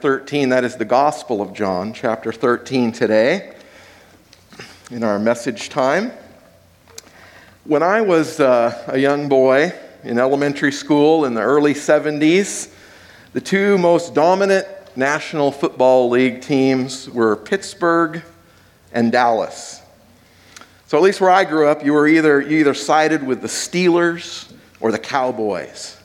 13, that is the Gospel of John, chapter 13 today, in our message time. When I was uh, a young boy in elementary school in the early 70s, the two most dominant National Football League teams were Pittsburgh and Dallas. So, at least where I grew up, you were either, you either sided with the Steelers or the Cowboys.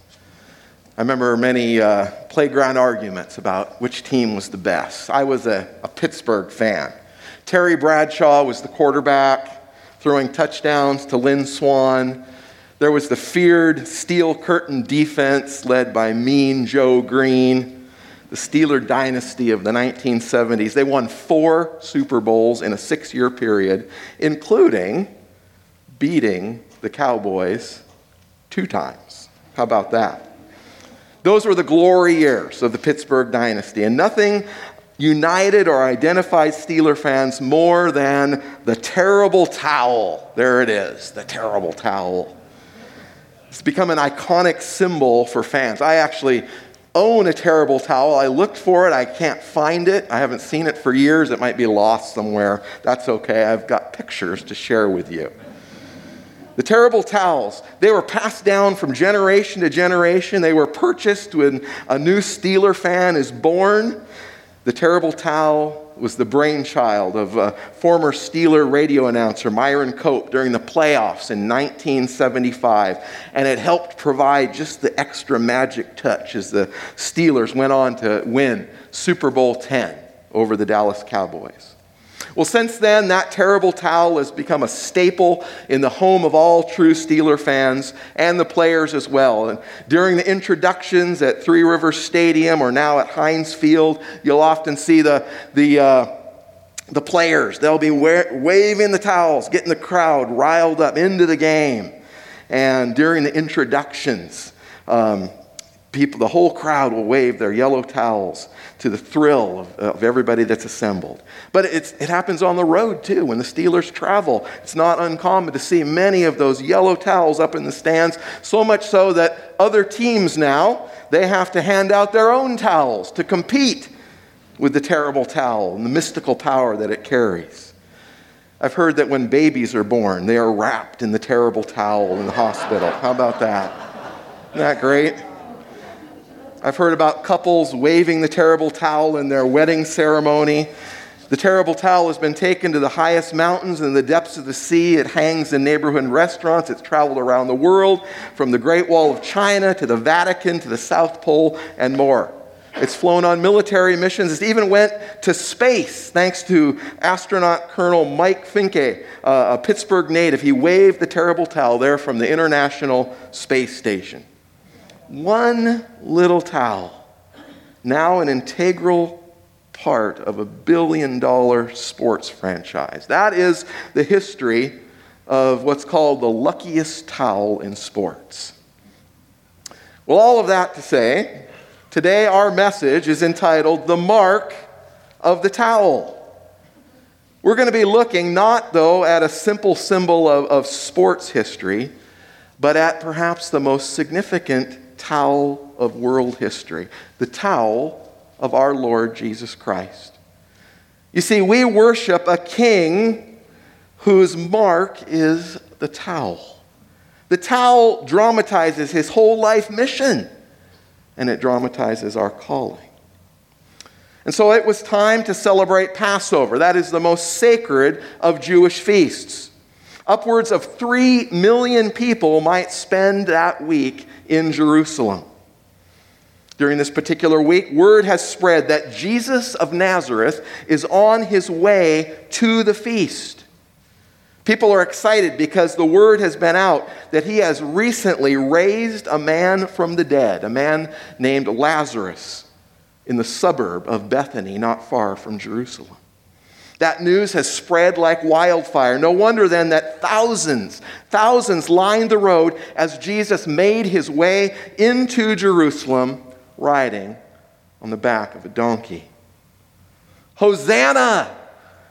I remember many uh, playground arguments about which team was the best. I was a, a Pittsburgh fan. Terry Bradshaw was the quarterback, throwing touchdowns to Lynn Swann. There was the feared steel curtain defense led by Mean Joe Greene, the Steeler dynasty of the 1970s. They won four Super Bowls in a six year period, including beating the Cowboys two times. How about that? Those were the glory years of the Pittsburgh dynasty, and nothing united or identified Steeler fans more than the terrible towel. There it is, the terrible towel. It's become an iconic symbol for fans. I actually own a terrible towel. I looked for it, I can't find it. I haven't seen it for years. It might be lost somewhere. That's okay. I've got pictures to share with you. The terrible towels, they were passed down from generation to generation. They were purchased when a new Steeler fan is born. The terrible towel was the brainchild of former Steeler radio announcer Myron Cope during the playoffs in 1975, and it helped provide just the extra magic touch as the Steelers went on to win Super Bowl X over the Dallas Cowboys. Well, since then, that terrible towel has become a staple in the home of all true Steeler fans and the players as well. And during the introductions at Three Rivers Stadium or now at Heinz Field, you'll often see the, the, uh, the players. They'll be wa- waving the towels, getting the crowd riled up into the game. And during the introductions, um, people, the whole crowd will wave their yellow towels to the thrill of, of everybody that's assembled. But it happens on the road too. When the Steelers travel, it's not uncommon to see many of those yellow towels up in the stands, so much so that other teams now, they have to hand out their own towels to compete with the terrible towel and the mystical power that it carries. I've heard that when babies are born, they are wrapped in the terrible towel in the hospital. How about that? Isn't that great? I've heard about couples waving the terrible towel in their wedding ceremony. The terrible towel has been taken to the highest mountains and the depths of the sea. It hangs in neighborhood restaurants. It's traveled around the world, from the Great Wall of China to the Vatican to the South Pole and more. It's flown on military missions. It even went to space thanks to astronaut Colonel Mike Fincke, uh, a Pittsburgh native. He waved the terrible towel there from the International Space Station. One little towel, now an integral part of a billion dollar sports franchise. That is the history of what's called the luckiest towel in sports. Well, all of that to say, today our message is entitled The Mark of the Towel. We're going to be looking not, though, at a simple symbol of, of sports history, but at perhaps the most significant towel of world history, the towel of our Lord Jesus Christ. You see, we worship a king whose mark is the towel. The towel dramatizes his whole life mission, and it dramatizes our calling. And so it was time to celebrate Passover. That is the most sacred of Jewish feasts. Upwards of three million people might spend that week in Jerusalem. During this particular week, word has spread that Jesus of Nazareth is on his way to the feast. People are excited because the word has been out that he has recently raised a man from the dead, a man named Lazarus, in the suburb of Bethany, not far from Jerusalem. That news has spread like wildfire. No wonder then that thousands, thousands lined the road as Jesus made his way into Jerusalem riding on the back of a donkey. Hosanna!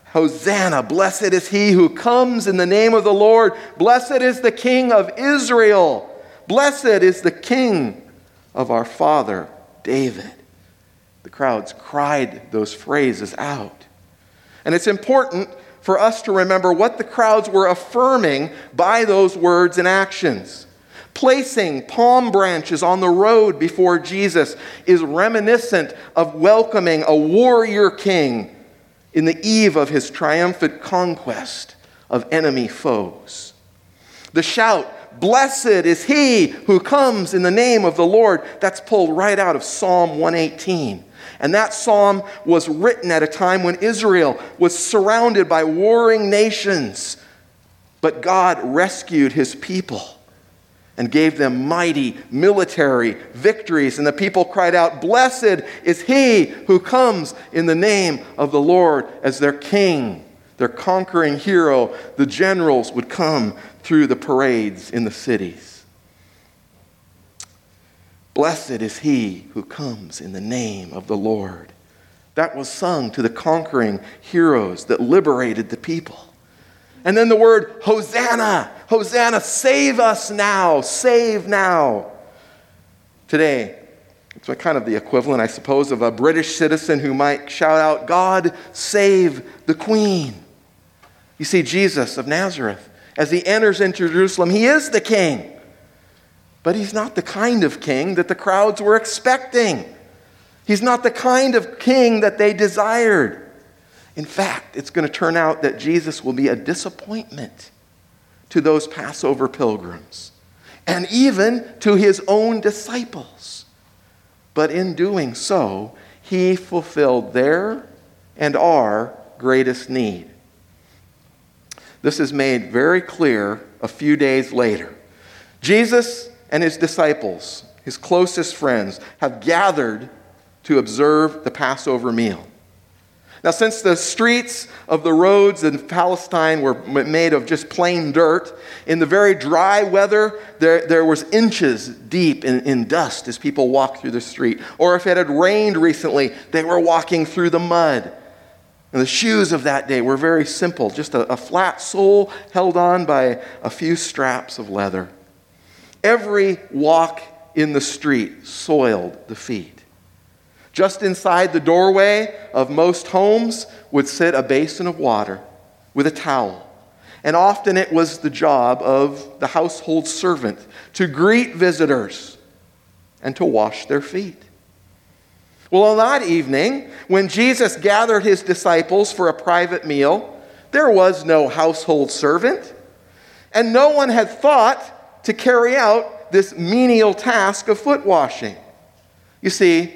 Hosanna! Blessed is he who comes in the name of the Lord. Blessed is the King of Israel. Blessed is the King of our father David. The crowds cried those phrases out. And it's important for us to remember what the crowds were affirming by those words and actions. Placing palm branches on the road before Jesus is reminiscent of welcoming a warrior king in the eve of his triumphant conquest of enemy foes. The shout, Blessed is he who comes in the name of the Lord, that's pulled right out of Psalm 118. And that psalm was written at a time when Israel was surrounded by warring nations. But God rescued his people and gave them mighty military victories. And the people cried out, Blessed is he who comes in the name of the Lord as their king, their conquering hero. The generals would come through the parades in the cities. Blessed is he who comes in the name of the Lord. That was sung to the conquering heroes that liberated the people. And then the word Hosanna, Hosanna, save us now, save now. Today, it's kind of the equivalent, I suppose, of a British citizen who might shout out, God, save the Queen. You see, Jesus of Nazareth, as he enters into Jerusalem, he is the king. But he's not the kind of king that the crowds were expecting. He's not the kind of king that they desired. In fact, it's going to turn out that Jesus will be a disappointment to those Passover pilgrims and even to his own disciples. But in doing so, he fulfilled their and our greatest need. This is made very clear a few days later. Jesus and his disciples, his closest friends, have gathered to observe the Passover meal. Now, since the streets of the roads in Palestine were made of just plain dirt, in the very dry weather, there, there was inches deep in, in dust as people walked through the street. Or if it had rained recently, they were walking through the mud. And the shoes of that day were very simple just a, a flat sole held on by a few straps of leather. Every walk in the street soiled the feet. Just inside the doorway of most homes would sit a basin of water with a towel. And often it was the job of the household servant to greet visitors and to wash their feet. Well, on that evening, when Jesus gathered his disciples for a private meal, there was no household servant, and no one had thought to carry out this menial task of foot washing. You see,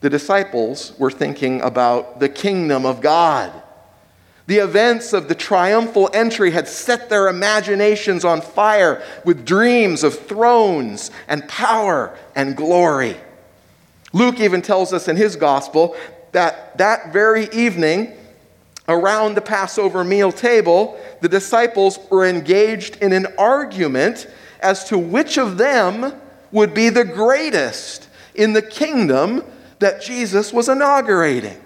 the disciples were thinking about the kingdom of God. The events of the triumphal entry had set their imaginations on fire with dreams of thrones and power and glory. Luke even tells us in his gospel that that very evening, around the Passover meal table, the disciples were engaged in an argument as to which of them would be the greatest in the kingdom that Jesus was inaugurating.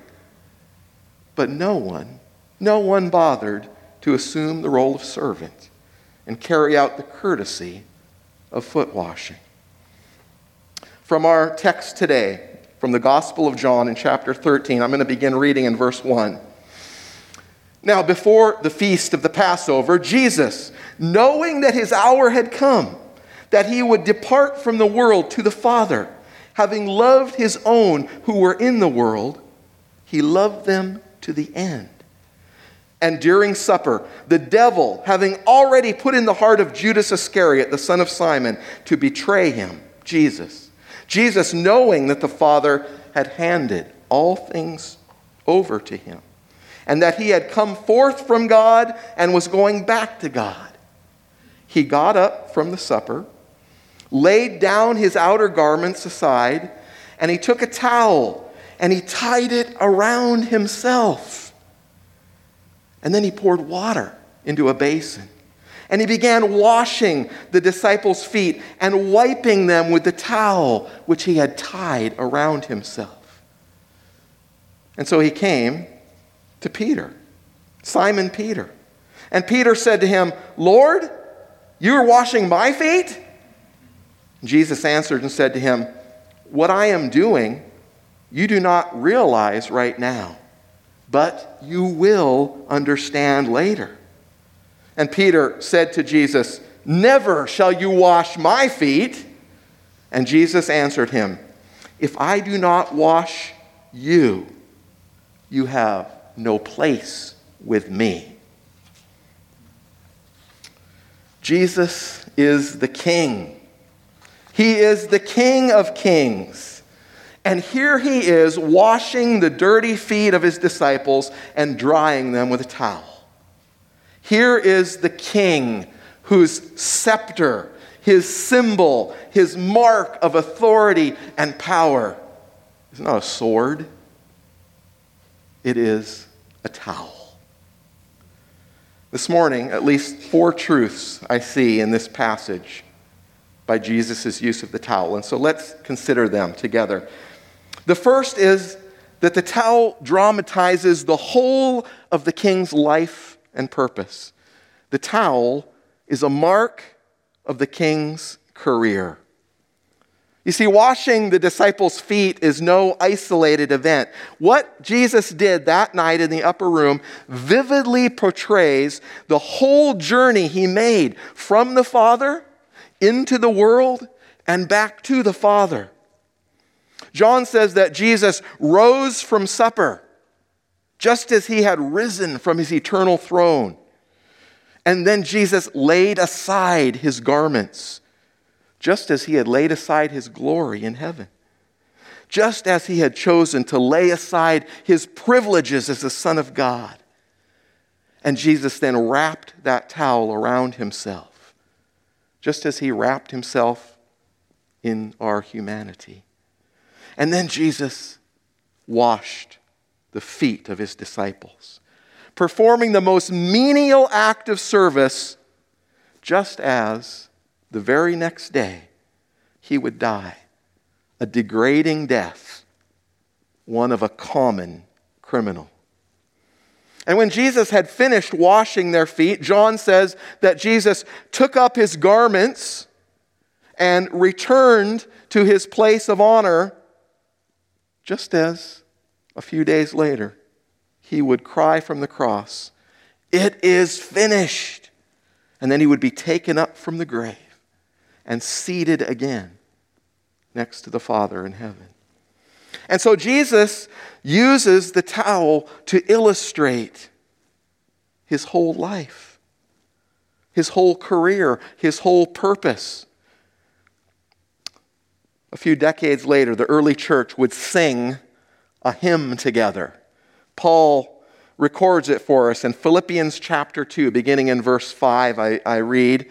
But no one, no one bothered to assume the role of servant and carry out the courtesy of foot washing. From our text today, from the Gospel of John in chapter 13, I'm going to begin reading in verse 1. Now, before the feast of the Passover, Jesus, knowing that his hour had come, that he would depart from the world to the Father, having loved his own who were in the world, he loved them to the end. And during supper, the devil, having already put in the heart of Judas Iscariot, the son of Simon, to betray him, Jesus, Jesus, knowing that the Father had handed all things over to him, and that he had come forth from God and was going back to God. He got up from the supper, laid down his outer garments aside, and he took a towel and he tied it around himself. And then he poured water into a basin. And he began washing the disciples' feet and wiping them with the towel which he had tied around himself. And so he came to Peter, Simon Peter. And Peter said to him, Lord, you are washing my feet? Jesus answered and said to him, What I am doing, you do not realize right now, but you will understand later. And Peter said to Jesus, Never shall you wash my feet. And Jesus answered him, If I do not wash you, you have no place with me. Jesus is the King. He is the King of kings. And here he is washing the dirty feet of his disciples and drying them with a towel. Here is the king whose scepter, his symbol, his mark of authority and power is not a sword, it is a towel. This morning, at least four truths I see in this passage by Jesus' use of the towel. And so let's consider them together. The first is that the towel dramatizes the whole of the king's life and purpose. The towel is a mark of the king's career. You see, washing the disciples' feet is no isolated event. What Jesus did that night in the upper room vividly portrays the whole journey he made from the Father into the world and back to the Father. John says that Jesus rose from supper just as he had risen from his eternal throne. And then Jesus laid aside his garments, just as he had laid aside his glory in heaven. Just as he had chosen to lay aside his privileges as the Son of God. And Jesus then wrapped that towel around himself, just as he wrapped himself in our humanity. And then Jesus washed the feet of his disciples, performing the most menial act of service, just as the very next day he would die a degrading death, one of a common criminal. And when Jesus had finished washing their feet, John says that Jesus took up his garments and returned to his place of honor just as a few days later, he would cry from the cross, It is finished. And then he would be taken up from the grave and seated again next to the Father in heaven. And so Jesus uses the towel to illustrate his whole life, his whole career, his whole purpose. A few decades later, the early church would sing a hymn together. Paul records it for us in Philippians chapter 2, beginning in verse 5. I, I read,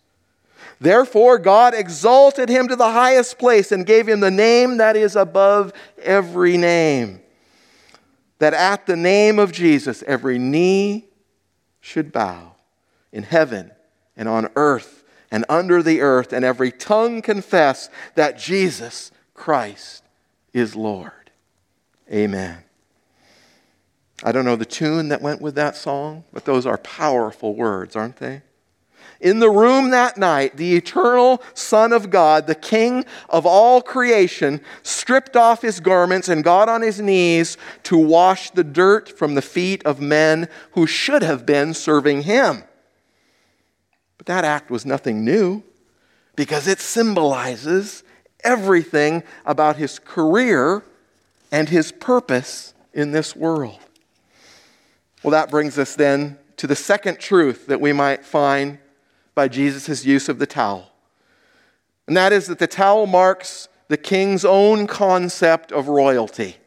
Therefore, God exalted him to the highest place and gave him the name that is above every name. That at the name of Jesus, every knee should bow in heaven and on earth and under the earth, and every tongue confess that Jesus Christ is Lord. Amen. I don't know the tune that went with that song, but those are powerful words, aren't they? In the room that night, the eternal Son of God, the King of all creation, stripped off his garments and got on his knees to wash the dirt from the feet of men who should have been serving him. But that act was nothing new because it symbolizes everything about his career and his purpose in this world. Well, that brings us then to the second truth that we might find by Jesus' use of the towel. And that is that the towel marks the king's own concept of royalty.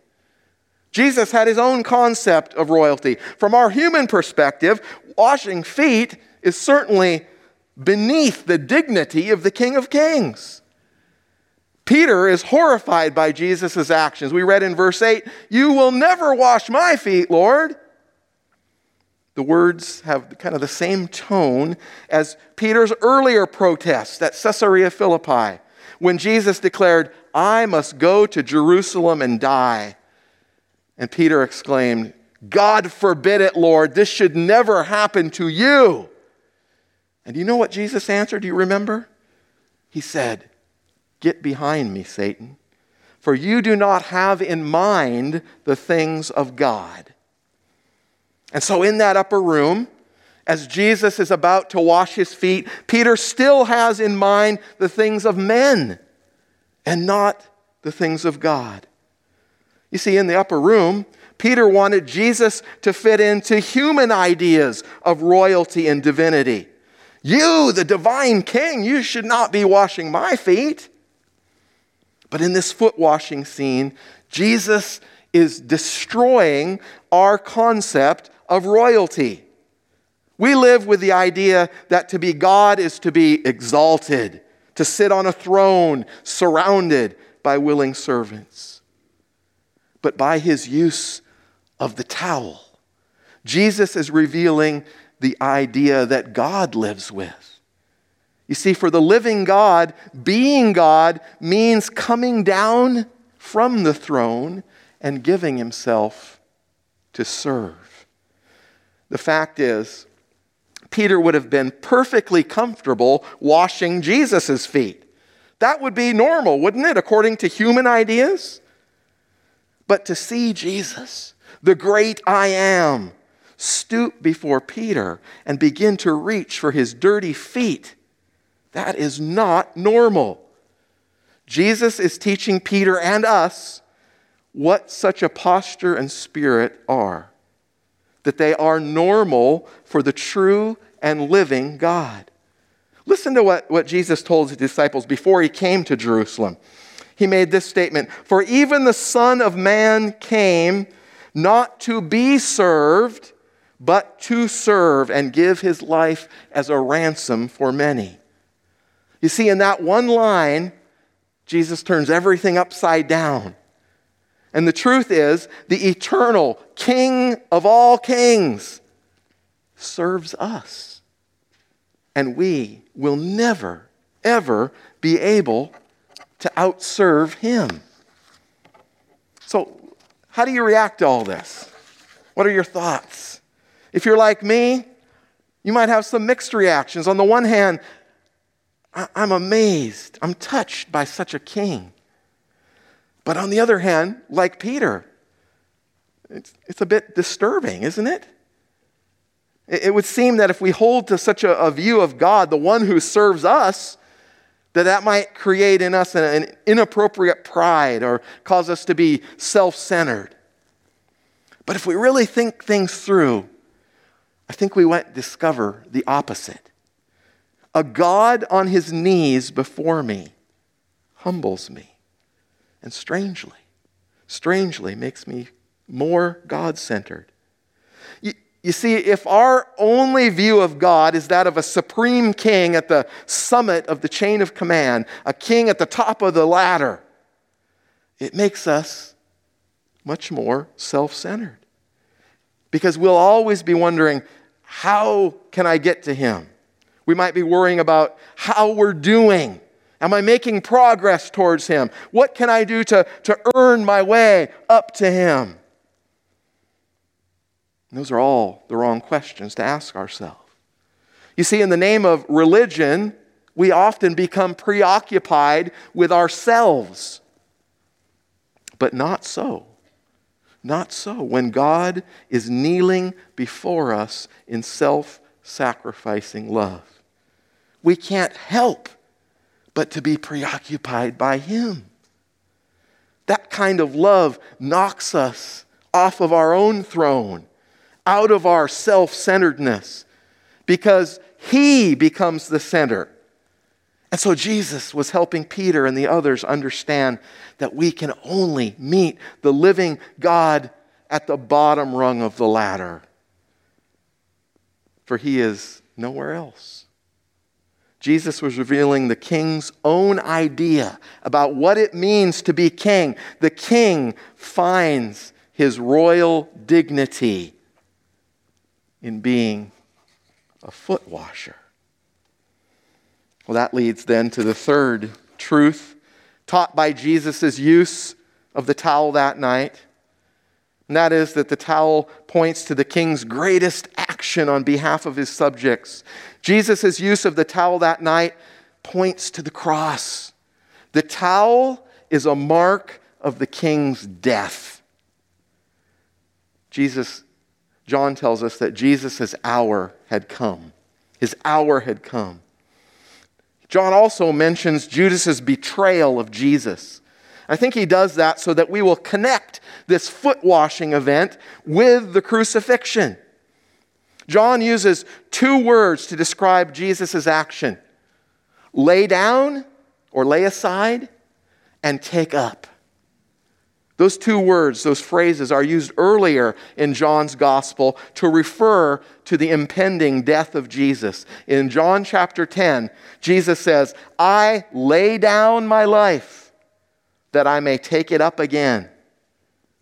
Jesus had his own concept of royalty. From our human perspective, washing feet is certainly beneath the dignity of the King of Kings. Peter is horrified by Jesus' actions. We read in verse 8, You will never wash my feet, Lord. The words have kind of the same tone as Peter's earlier protest at Caesarea Philippi when Jesus declared, I must go to Jerusalem and die. And Peter exclaimed, God forbid it, Lord. This should never happen to you. And you know what Jesus answered? Do you remember? He said, Get behind me, Satan, for you do not have in mind the things of God. And so, in that upper room, as Jesus is about to wash his feet, Peter still has in mind the things of men and not the things of God. You see, in the upper room, Peter wanted Jesus to fit into human ideas of royalty and divinity. You, the divine king, you should not be washing my feet. But in this foot washing scene, Jesus is destroying our concept of royalty. We live with the idea that to be God is to be exalted, to sit on a throne surrounded by willing servants. But by his use of the towel, Jesus is revealing the idea that God lives with. You see, for the living God, being God means coming down from the throne and giving himself to serve. The fact is, Peter would have been perfectly comfortable washing Jesus' feet. That would be normal, wouldn't it, according to human ideas? But to see Jesus, the great I am, stoop before Peter and begin to reach for his dirty feet, that is not normal. Jesus is teaching Peter and us what such a posture and spirit are. That they are normal for the true and living God. Listen to what, what Jesus told his disciples before he came to Jerusalem. He made this statement For even the Son of Man came not to be served, but to serve and give his life as a ransom for many. You see, in that one line, Jesus turns everything upside down. And the truth is, the eternal King of all kings serves us. And we will never, ever be able to outserve him. So, how do you react to all this? What are your thoughts? If you're like me, you might have some mixed reactions. On the one hand, I'm amazed, I'm touched by such a king. But on the other hand, like Peter, it's, it's a bit disturbing, isn't it? it? It would seem that if we hold to such a, a view of God, the one who serves us, that that might create in us an, an inappropriate pride or cause us to be self centered. But if we really think things through, I think we might discover the opposite. A God on his knees before me humbles me and strangely, strangely makes me more God centered. You, see, if our only view of God is that of a supreme king at the summit of the chain of command, a king at the top of the ladder, it makes us much more self centered. Because we'll always be wondering, how can I get to him? We might be worrying about how we're doing Am I making progress towards Him? What can I do to, to earn my way up to Him? Those are all the wrong questions to ask ourselves. You see, in the name of religion, we often become preoccupied with ourselves. But not so. Not so. When God is kneeling before us in self sacrificing love, we can't help but to be preoccupied by Him. That kind of love knocks us off of our own throne, out of our self centeredness, because He becomes the center. And so Jesus was helping Peter and the others understand that we can only meet the living God at the bottom rung of the ladder, for He is nowhere else. Jesus was revealing the king's own idea about what it means to be king. The king finds his royal dignity in being a foot washer. Well, that leads then to the third truth taught by Jesus' use of the towel that night. And that is that the towel points to the king's greatest action on behalf of his subjects. Jesus' use of the towel that night points to the cross. The towel is a mark of the king's death. Jesus, John tells us that Jesus' hour had come. His hour had come. John also mentions Judas's betrayal of Jesus. I think he does that so that we will connect this foot washing event with the crucifixion. John uses two words to describe Jesus' action lay down or lay aside and take up. Those two words, those phrases, are used earlier in John's gospel to refer to the impending death of Jesus. In John chapter 10, Jesus says, I lay down my life that I may take it up again.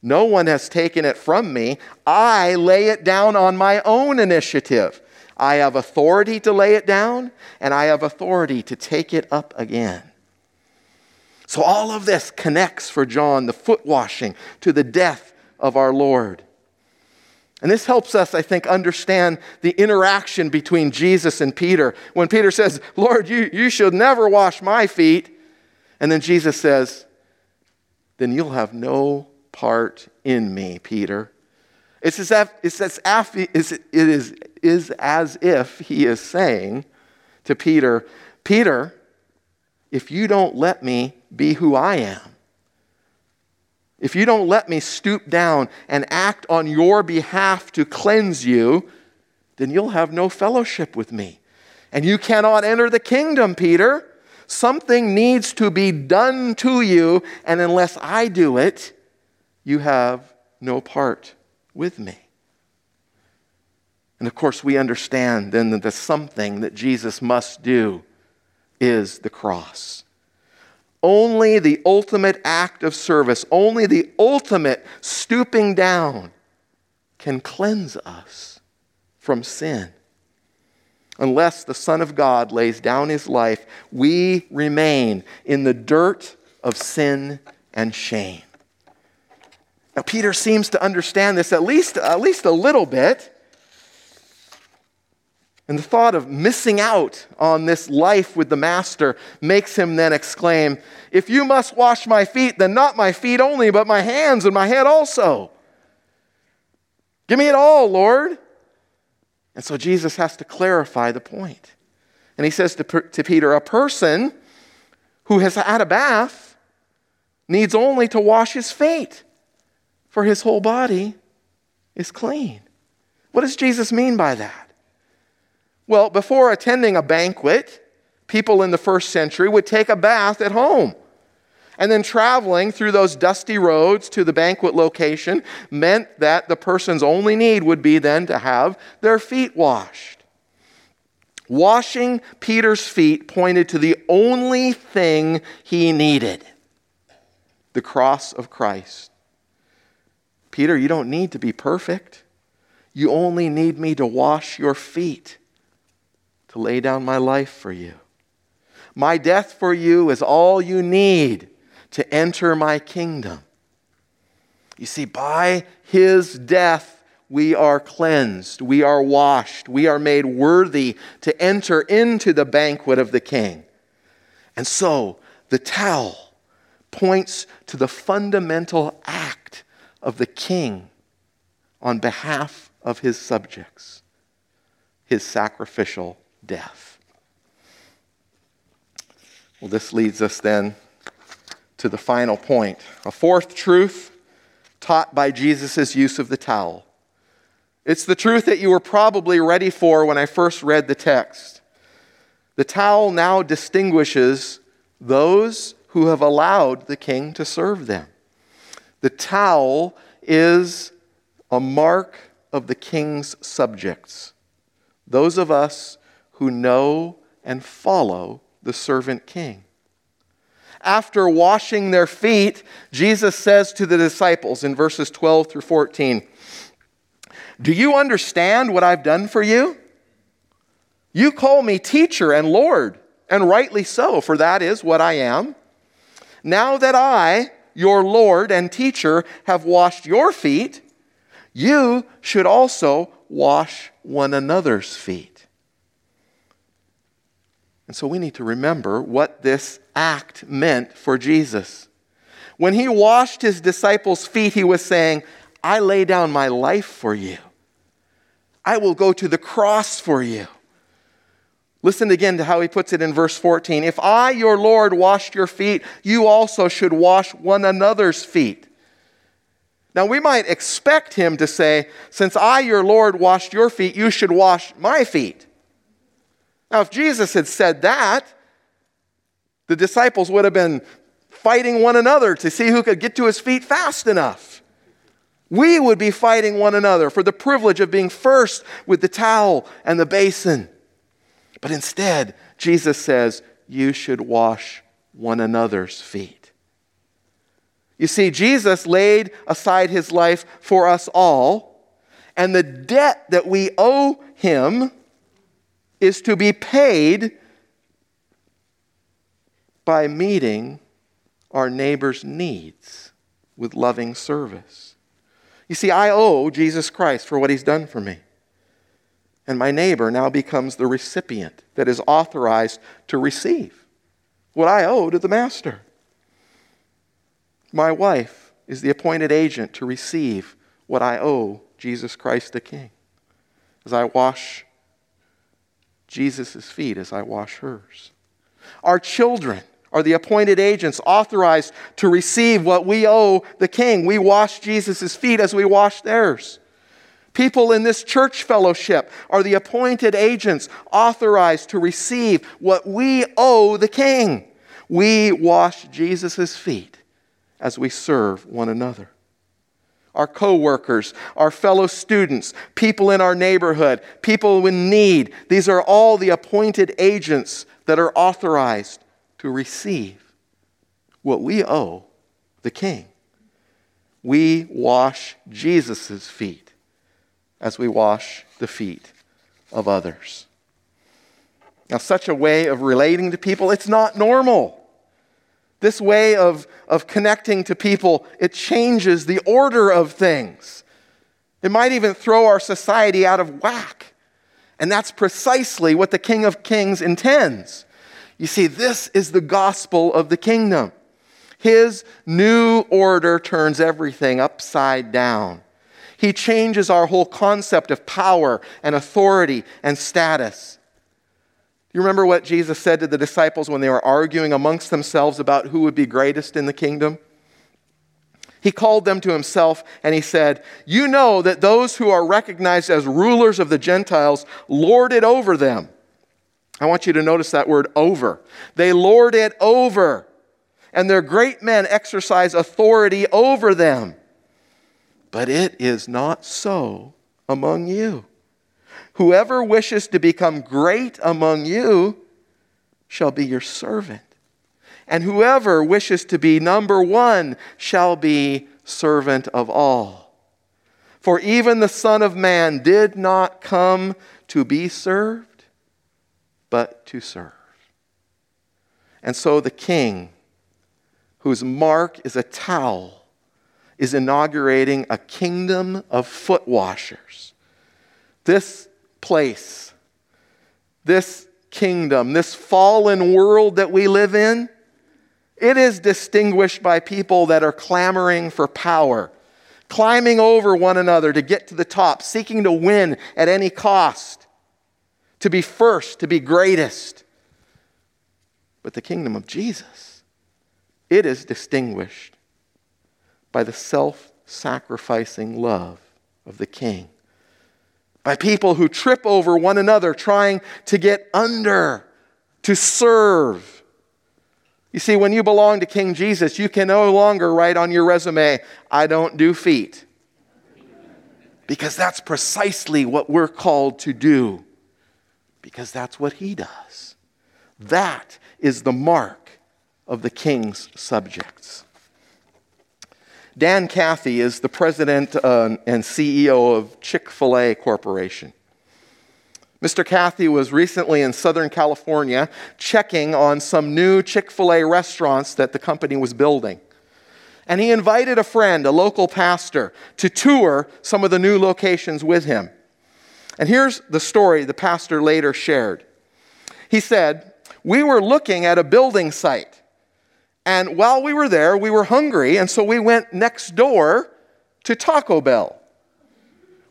No one has taken it from me. I lay it down on my own initiative. I have authority to lay it down, and I have authority to take it up again. So, all of this connects for John the foot washing to the death of our Lord. And this helps us, I think, understand the interaction between Jesus and Peter. When Peter says, Lord, you, you should never wash my feet. And then Jesus says, Then you'll have no part in me, Peter. It's as if, it's as if, it is, is as if he is saying to Peter, Peter, if you don't let me be who I am, if you don't let me stoop down and act on your behalf to cleanse you, then you'll have no fellowship with me. And you cannot enter the kingdom, Peter. Something needs to be done to you, and unless I do it, you have no part with me. And of course, we understand then that the something that Jesus must do is the cross. Only the ultimate act of service, only the ultimate stooping down can cleanse us from sin. Unless the Son of God lays down his life, we remain in the dirt of sin and shame. Now, Peter seems to understand this at least, at least a little bit. And the thought of missing out on this life with the Master makes him then exclaim, If you must wash my feet, then not my feet only, but my hands and my head also. Give me it all, Lord. And so Jesus has to clarify the point. And he says to, to Peter, A person who has had a bath needs only to wash his feet for his whole body is clean. What does Jesus mean by that? Well, before attending a banquet, people in the first century would take a bath at home. And then traveling through those dusty roads to the banquet location meant that the person's only need would be then to have their feet washed. Washing Peter's feet pointed to the only thing he needed the cross of Christ. Peter, you don't need to be perfect. You only need me to wash your feet, to lay down my life for you. My death for you is all you need to enter my kingdom. You see, by his death, we are cleansed, we are washed, we are made worthy to enter into the banquet of the king. And so, the towel points to the fundamental act of the king on behalf of his subjects, his sacrificial death. Well, this leads us then to the final point a fourth truth taught by Jesus' use of the towel. It's the truth that you were probably ready for when I first read the text. The towel now distinguishes those who have allowed the king to serve them. The towel is a mark of the king's subjects, those of us who know and follow the servant king. After washing their feet, Jesus says to the disciples in verses 12 through 14, Do you understand what I've done for you? You call me teacher and Lord, and rightly so, for that is what I am. Now that I, your Lord and teacher, have washed your feet, you should also wash one another's feet. And so we need to remember what this act meant for Jesus. When he washed his disciples' feet, he was saying, I lay down my life for you. I will go to the cross for you. Listen again to how he puts it in verse 14. If I, your Lord, washed your feet, you also should wash one another's feet. Now, we might expect him to say, Since I, your Lord, washed your feet, you should wash my feet. Now, if Jesus had said that, the disciples would have been fighting one another to see who could get to his feet fast enough. We would be fighting one another for the privilege of being first with the towel and the basin. But instead, Jesus says, You should wash one another's feet. You see, Jesus laid aside his life for us all, and the debt that we owe him is to be paid by meeting our neighbor's needs with loving service. You see, I owe Jesus Christ for what he's done for me. And my neighbor now becomes the recipient that is authorized to receive what I owe to the master. My wife is the appointed agent to receive what I owe Jesus Christ the King. As I wash Jesus' feet, as I wash hers. Our children are the appointed agents authorized to receive what we owe the King. We wash Jesus' feet as we wash theirs. People in this church fellowship are the appointed agents authorized to receive what we owe the King. We wash Jesus' feet as we serve one another. Our coworkers, our fellow students, people in our neighborhood, people in need, these are all the appointed agents that are authorized to receive what we owe the King. We wash Jesus' feet as we wash the feet of others. Now, such a way of relating to people, it's not normal. This way of, of connecting to people, it changes the order of things. It might even throw our society out of whack. And that's precisely what the King of Kings intends. You see, this is the gospel of the kingdom. His new order turns everything upside down. He changes our whole concept of power and authority and status. You remember what Jesus said to the disciples when they were arguing amongst themselves about who would be greatest in the kingdom? He called them to himself and he said, You know that those who are recognized as rulers of the Gentiles lord it over them. I want you to notice that word over. They lord it over, and their great men exercise authority over them. But it is not so among you. Whoever wishes to become great among you shall be your servant. And whoever wishes to be number one shall be servant of all. For even the Son of Man did not come to be served, but to serve. And so the king, whose mark is a towel, is inaugurating a kingdom of foot washers. This place, this kingdom, this fallen world that we live in, it is distinguished by people that are clamoring for power, climbing over one another to get to the top, seeking to win at any cost, to be first, to be greatest. But the kingdom of Jesus, it is distinguished by the self sacrificing love of the King by people who trip over one another trying to get under, to serve. You see, when you belong to King Jesus, you can no longer write on your resume, I don't do feet. Because that's precisely what we're called to do. Because that's what he does. That is the mark of the king's subjects. Dan Cathy is the president uh, and CEO of Chick fil A Corporation. Mr. Cathy was recently in Southern California checking on some new Chick fil A restaurants that the company was building. And he invited a friend, a local pastor, to tour some of the new locations with him. And here's the story the pastor later shared. He said, We were looking at a building site and while we were there, we were hungry, and so we went next door to Taco Bell.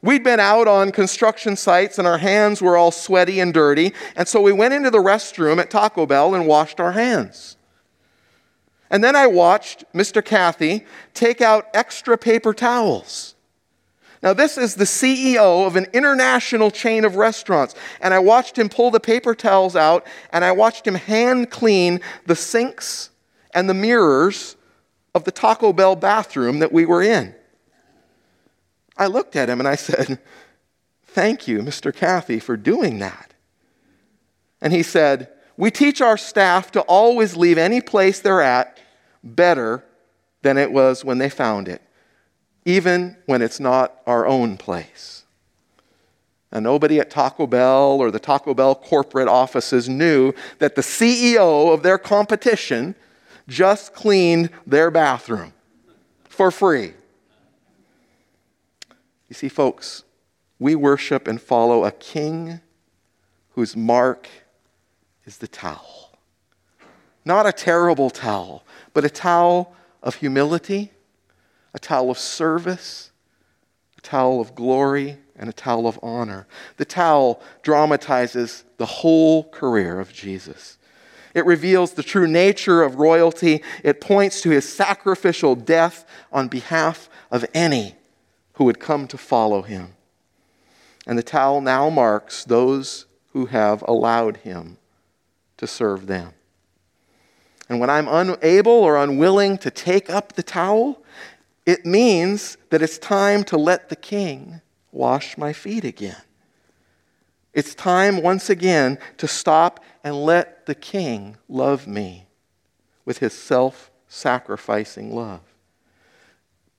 We'd been out on construction sites and our hands were all sweaty and dirty, and so we went into the restroom at Taco Bell and washed our hands. And then I watched Mr. Cathy take out extra paper towels. Now, this is the CEO of an international chain of restaurants. And I watched him pull the paper towels out and I watched him hand clean the sinks and the mirrors of the Taco Bell bathroom that we were in. I looked at him and I said, Thank you, Mr. Cathy, for doing that. And he said, We teach our staff to always leave any place they're at better than it was when they found it, even when it's not our own place. And nobody at Taco Bell or the Taco Bell corporate offices knew that the CEO of their competition just cleaned their bathroom for free. You see, folks, we worship and follow a king whose mark is the towel. Not a terrible towel, but a towel of humility, a towel of service, a towel of glory, and a towel of honor. The towel dramatizes the whole career of Jesus. It reveals the true nature of royalty. It points to his sacrificial death on behalf of any who would come to follow him. And the towel now marks those who have allowed him to serve them. And when I'm unable or unwilling to take up the towel, it means that it's time to let the king wash my feet again. It's time once again to stop and let the King love me with his self sacrificing love.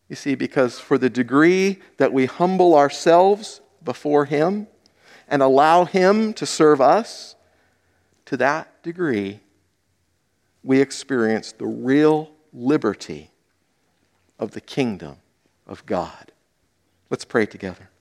You see, because for the degree that we humble ourselves before him and allow him to serve us, to that degree, we experience the real liberty of the kingdom of God. Let's pray together.